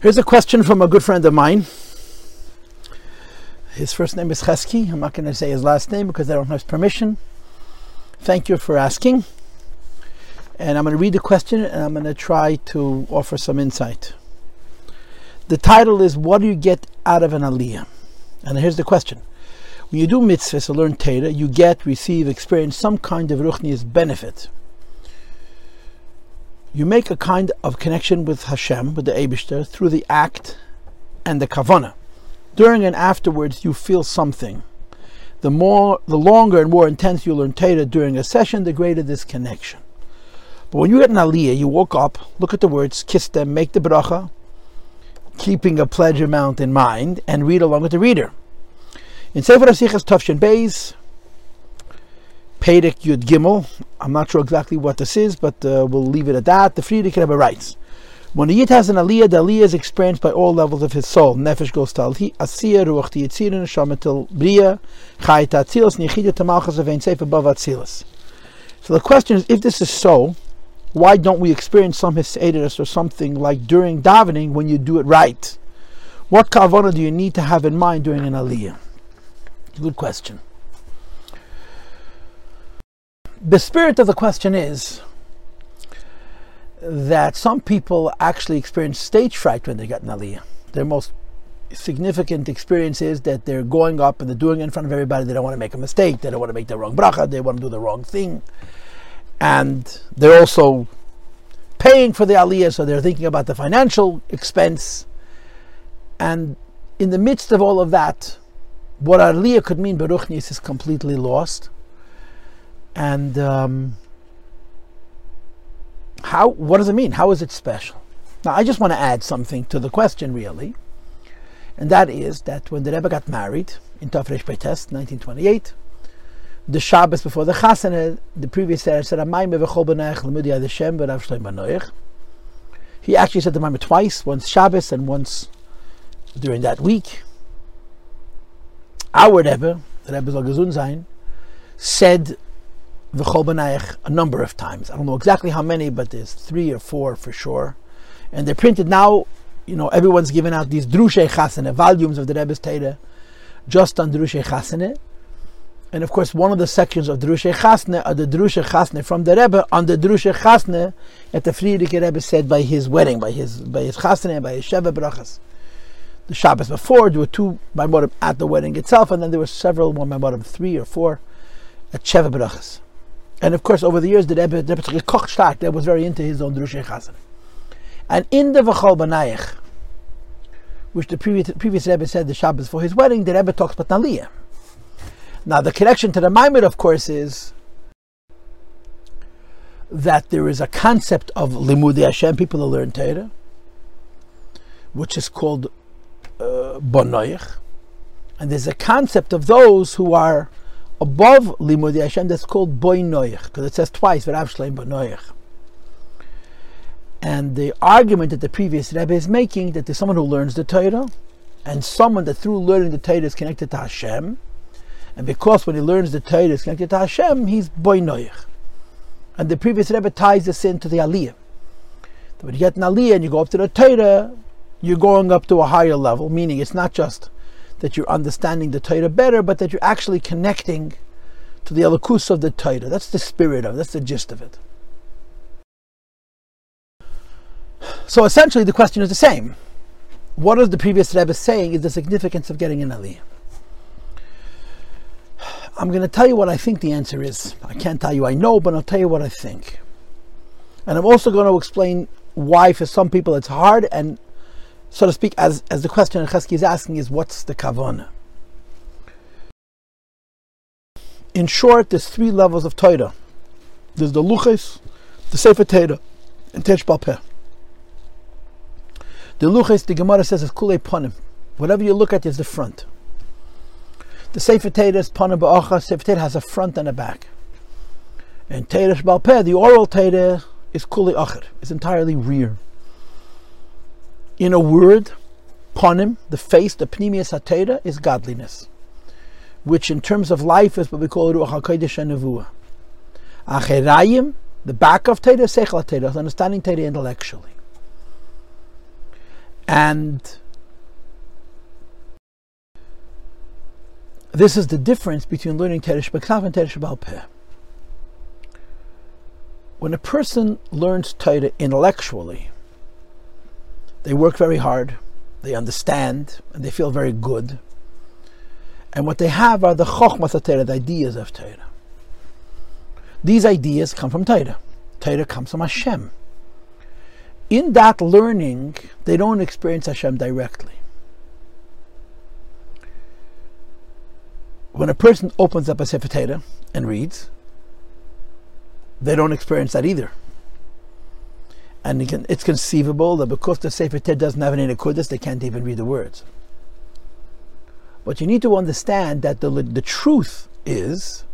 Here's a question from a good friend of mine. His first name is Chesky. I'm not going to say his last name because I don't have his permission. Thank you for asking. And I'm going to read the question and I'm going to try to offer some insight. The title is What Do You Get Out of an Aliyah? And here's the question. When you do mitzvahs or learn Torah, you get, receive, experience some kind of ruchnius benefit you make a kind of connection with Hashem, with the Abishter, through the act and the kavana. During and afterwards, you feel something. The more, the longer and more intense you learn Torah during a session, the greater this connection. But when you get an aliyah, you walk up, look at the words, kiss them, make the bracha, keeping a pledge amount in mind, and read along with the reader. In Sefer Asichas Tafshin Beis, Perek Yud Gimel. I'm not sure exactly what this is, but uh, we'll leave it at that. The Frierdiker Rebbe writes, when a Yid has an Aliyah, the Aliyah is experienced by all levels of his soul. Nefesh goes to Asiyah, Ruach to Yitzirin, Neshama till Bria, Chai to Atzilas, Nichidya to Malchus, Avein Seif above Atzilas. So the question is, if this is so, why don't we experience some Hisaidus or something like during davening when you do it right? What kavana do you need to have in mind during an Aliyah? Good question the spirit of the question is that some people actually experience stage fright when they get an aliyah. Their most significant experience is that they're going up and they're doing it in front of everybody. They don't want to make a mistake. They don't want to make the wrong bracha. They want to do the wrong thing. And they're also paying for the aliyah, so they're thinking about the financial expense. And in the midst of all of that, what aliyah could mean, Baruchnis, is completely lost and um, how? What does it mean? How is it special? Now, I just want to add something to the question, really, and that is that when the Rebbe got married in Tafresh Beites, 1928, the Shabbos before the Chasana, the previous year said, He actually said the Maimah twice, once Shabbos and once during that week. Our Rebbe, the Rebbe Zalgazun said V'chol a number of times. I don't know exactly how many, but there's three or four for sure. And they're printed now, you know, everyone's given out these Drushe Chasane, volumes of the Rebbe's Teire, just on Drushe Chasane. And of course, one of the sections of Drushe Chasne are the Drushe Chasne from the Rebbe on the Drushe Chasne that the Frierdiker Rebbe said by his wedding, by his by his Chasne, by his Sheva Brachas. The Shabbos before, there were two Maimorim at the wedding itself, and then there were several, one Maimorim, three or four, at Sheva Brachas. And of course, over the years, the Rebbe, the Rebbe Koch Stark, that was very into his own Drushe Chazan. And in the V'chol Banayich, which the previous, previous Rebbe said the Shabbos for his wedding, the Rebbe talks about Naliyah. Now, the connection to the Maimid, of course, is that there is a concept of Limudi Hashem, people who learn Torah, which is called uh, Bonoich. And there's a concept of those who are above Limudi Hashem that's called Boy Noach, because it says twice, Rav Shleim Noach. And the argument that the previous Rebbe is making that there's someone who learns the Torah, and someone that through learning the Torah is connected to Hashem, and because when he learns the Torah is connected to Hashem, he's Boy Noach. And the previous Rebbe ties this into the Aliyah. When you get an Aliyah and you go up to the Torah, you're going up to a higher level, meaning it's not just that you're understanding the Torah better, but that you're actually connecting to the elokus of the Torah. That's the spirit of it, that's the gist of it. So essentially, the question is the same. What is the previous Rebbe saying is the significance of getting an Aliyah? I'm going to tell you what I think the answer is. I can't tell you I know, but I'll tell you what I think. And I'm also going to explain why, for some people, it's hard, and so to speak, as, as the question Chesky is asking is, what's the kavana? In short, there's three levels of Torah. There's the luches, the sefer Torah, and Tesh Balpeh. The luches, the Gemara says, is kulei panim. Whatever you look at is the front. The sefer Torah is panim ba'acha. Sefer Torah has a front and a back. And Teresh Balpeh, the oral Torah, is kulei acher. It's entirely rear in a word, ponim, the face, the pnimius hatera, is godliness, which in terms of life is what we call ruach hakodesh and. Acherayim, the back of Torah, Sechel Torah, understanding Torah intellectually. And this is the difference between learning Torah Shebeksav and Torah Shebal Peh. When a person learns Torah intellectually, they work very hard, they understand, and they feel very good. And what they have are the Chochmas Torah, the ideas of Torah. These ideas come from Torah. Torah comes from Hashem. In that learning, they don't experience Hashem directly. When a person opens up a Sefer Torah and reads, they don't experience that either. And it's conceivable that because the Sefer Torah doesn't have any Nekudas, they can't even read the words. But you need to understand that the, the truth is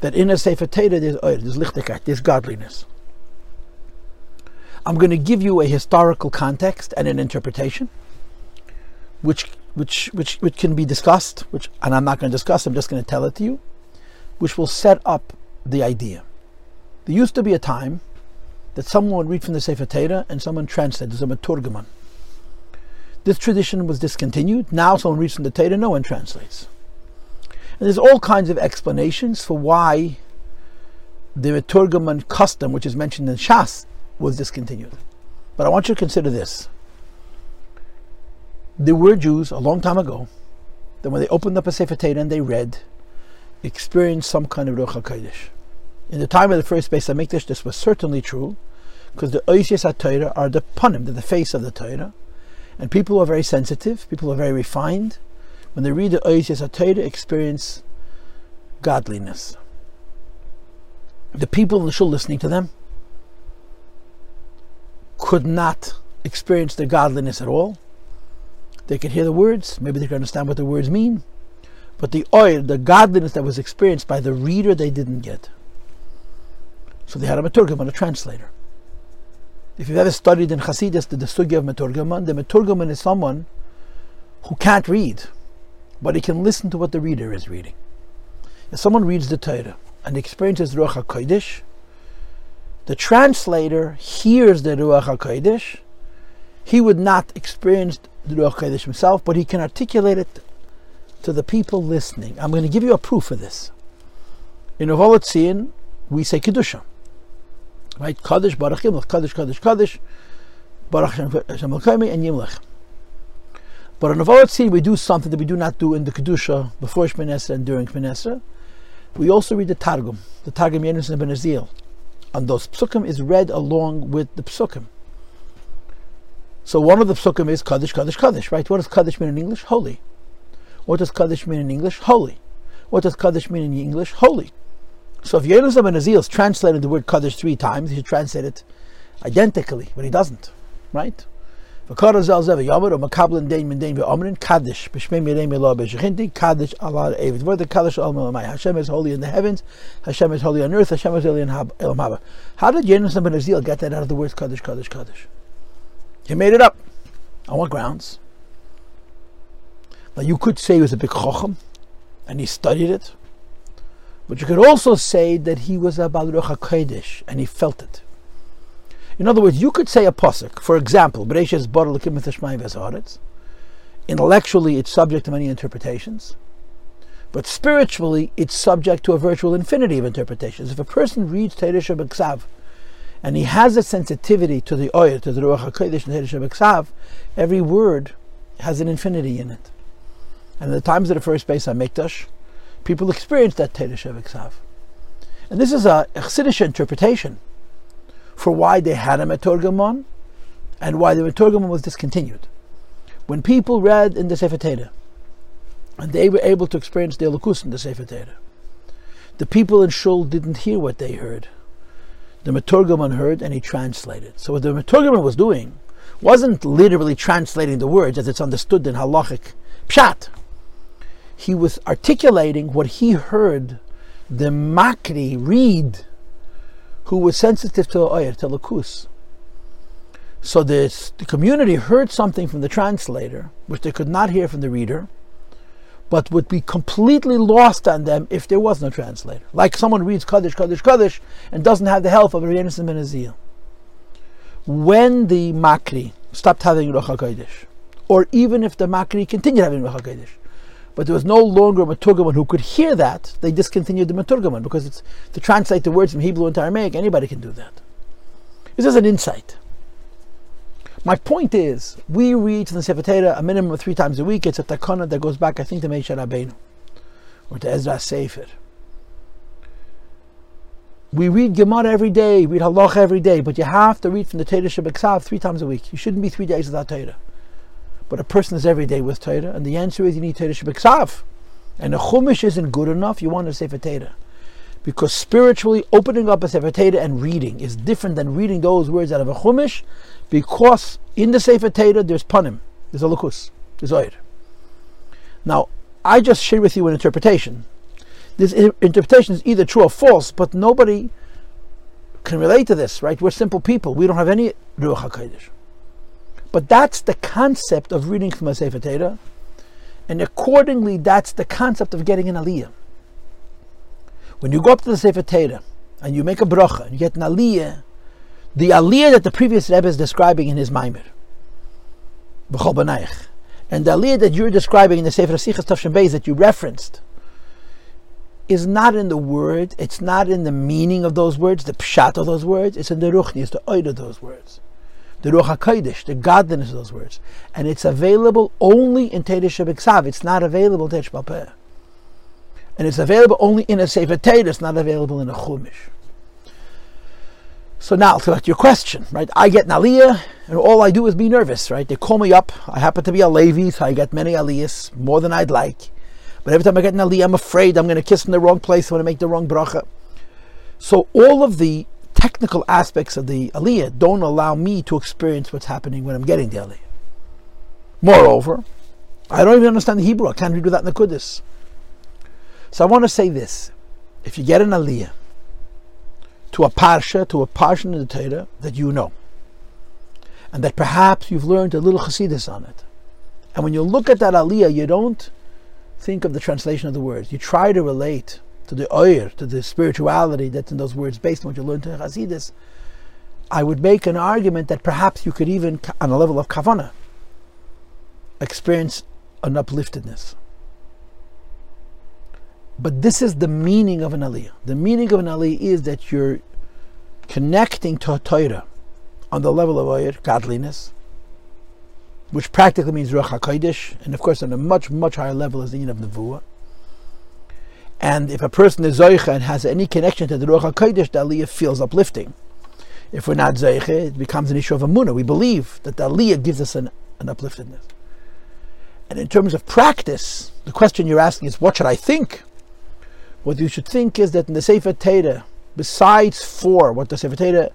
that in a Sefer Torah there's oil, there's lichtigkeit, there's godliness. I'm going to give you a historical context and an interpretation, which which which which can be discussed, which and I'm not going to discuss. I'm just going to tell it to you, which will set up the idea. There used to be a time that someone would read from the Sefer Torah and someone translated. A Maturgaman. This tradition was discontinued. Now someone reads from the Torah, no one translates. And there's all kinds of explanations for why the Maturgaman custom, which is mentioned in Shas, was discontinued. But I want you to consider this. There were Jews a long time ago that when they opened up a Sefer Torah and they read, experienced some kind of Ruach HaKodesh. In the time of the first Beis Hamikdash, this was certainly true, because the Oisias HaTorah are the panim, they're the face of the Torah. And people are very sensitive, people are very refined. When they read the Oisias HaTorah, experience godliness. The people in the shul listening to them could not experience the godliness at all. They could hear the words, maybe they could understand what the words mean, but the oil, the godliness that was experienced by the reader, they didn't get. So they had a Meturgaman, a translator. If you've ever studied in Hasidus the, the Sugya of Meturgaman, the Meturgaman is someone who can't read, but he can listen to what the reader is reading. If someone reads the Torah and experiences Ruach HaKodesh, the translator hears the Ruach HaKodesh, he would not experience the Ruach HaKodesh himself, but he can articulate it to the people listening. I'm going to give you a proof of this. In Ovolotzian, we say Kedusha. Right? Kaddish, Baruch Yimlech, Kaddish, Kaddish, Kaddish, Baruch Hashem Elkaimi, and Yimlech. But on Avodat Sin, we do something that we do not do in the Kedusha before Shemon and during Shemon We also read the Targum, the Targum Yenis and Ben Uziel. And those psukim is read along with the psukim. So one of the psukim is Kaddish, Kaddish, Kaddish, right? What does Kaddish mean in English? Holy. What does Kaddish mean in English? Holy. What does Kaddish mean in English? Holy. So if Yerusa ben Uziel is translated the word Kaddish three times, he should translate it identically, but he doesn't, right? Kaddish Hashem is holy in the heavens, Hashem is holy on earth, Hashem is holy in Elam Haba. How did Yerusa ben Uziel get that out of the words Kaddish, Kaddish, Kaddish? He made it up. On what grounds? Now you could say he was a big chochem, and he studied it, but you could also say that he was a Balruch HaKodesh and he felt it. In other words, you could say a posuk. For example, Intellectually, it's subject to many interpretations, but spiritually, it's subject to a virtual infinity of interpretations. If a person reads Teresh B'Ksav and he has a sensitivity to the oil, to the Ruach HaKodesh and Teresh B'Ksav, every word has an infinity in it. And the times of the first Beis HaMikdash, people experienced that Shevik And this is a Chassidish interpretation for why they had a Meturgamon and why the Meturgamon was discontinued. When people read in the Sefer Torah, and they were able to experience the Elokus in the Sefer Torah, the people in Shul didn't hear what they heard. The Meturgamon heard and he translated. So what the Meturgamon was doing wasn't literally translating the words as it's understood in halachic pshat he was articulating what he heard the Makri read, who was sensitive to Oyer, to Lakus. So this, the community heard something from the translator, which they could not hear from the reader, but would be completely lost on them if there was no translator. Like someone reads Kaddish, Kaddish, Kaddish, and doesn't have the help of a Yenis ben Uziel. When the Makri stopped having Ruach HaKodesh, or even if the Makri continued having Ruach HaKodesh, but there was no longer a Maturgaman who could hear that, they discontinued the Maturgaman because it's to translate the words from Hebrew into Aramaic, anybody can do that. This is an insight. My point is, we read the Sefer Torah a minimum of three times a week. It's a takana that goes back, I think, to Moshe Rabbeinu or to Ezra Sefer. We read Gemara every day, read Halacha every day, but you have to read from the Torah Shabbat three times a week. You shouldn't be three days without Torah. But a person is every day with Torah, and the answer is you need Torah Shabbat And a Chumash isn't good enough, you want a Sefer Torah. Because spiritually, opening up a Sefer Torah and reading is different than reading those words out of a Chumash because in the Sefer Torah there's panim, there's a lukus, there's oir. Now, I just share with you an interpretation. This interpretation is either true or false, but nobody can relate to this, right? We're simple people. We don't have any Ruach HaKodesh. But that's the concept of reading from a Sefer Torah, and accordingly, that's the concept of getting an aliyah. When you go up to the Sefer Torah and you make a bracha and you get an aliyah, the aliyah that the previous Rebbe is describing in his Maimer, and the aliyah that you're describing in the Sefer Sichas Tavshin Beis that you referenced, is not in the word, it's not in the meaning of those words, the pshat of those words, it's in the ruchni, it's the oid of those words. The Ruach HaKodesh, the godliness of those words. And it's available only in Teresh Shabbat It's not available in Teresh And it's available only in a Sefer it's not available in a Chumash. So now to your question, right? I get an aliyah, and all I do is be nervous, right? They call me up. I happen to be a Levi, so I get many aliyahs, more than I'd like. But every time I get an aliyah, I'm afraid I'm going to kiss in the wrong place. I'm going to make the wrong bracha. So all of the technical aspects of the aliyah don't allow me to experience what's happening when I'm getting the aliyah. Moreover, I don't even understand the Hebrew. I can't read without Nakudis. So I want to say this: if you get an aliyah to a parsha, to a portion of the Torah that you know, and that perhaps you've learned a little chassidus on it. And when you look at that aliyah, you don't think of the translation of the words. You try to relate to the oyer, to the spirituality that's in those words based on what you learned in chassidus. I would make an argument that perhaps you could even, on a level of kavana, experience an upliftedness. But this is the meaning of an aliyah. The meaning of an aliyah is that you're connecting to Torah on the level of ayir, godliness, which practically means Ruach HaKodesh, and of course on a much, much higher level is the yin of Nevuah. And if a person is Zoicha and has any connection to the Ruach HaKodesh, the Aliyah feels uplifting. If we're not Zoicha, it becomes an issue of Amunah. We believe that the Aliyah gives us an, an upliftedness. And in terms of practice, the question you're asking is, what should I think? What you should think is that in the Sefer Torah, besides four, what the Sefer Torah,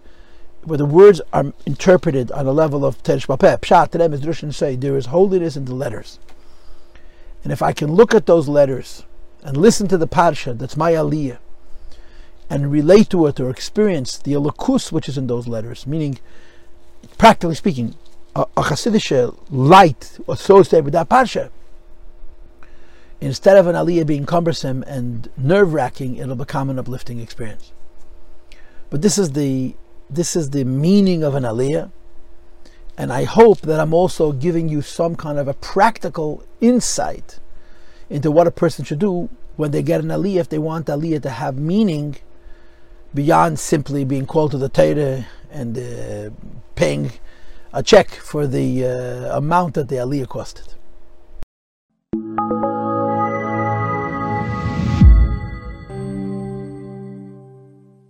where the words are interpreted on a level of Teresh Bapeh, Pshat, Drushan say, there is holiness in the letters. And if I can look at those letters and listen to the Parsha, that's my Aliyah, and relate to it or experience the Elokus which is in those letters, meaning, practically speaking, a, a light associated with that Parsha, instead of an aliyah being cumbersome and nerve wracking, it'll become an uplifting experience. But this is the this is the meaning of an aliyah, and I hope that I'm also giving you some kind of a practical insight into what a person should do when they get an aliyah if they want aliyah to have meaning beyond simply being called to the Torah and uh, paying a check for the uh, amount that the aliyah costed.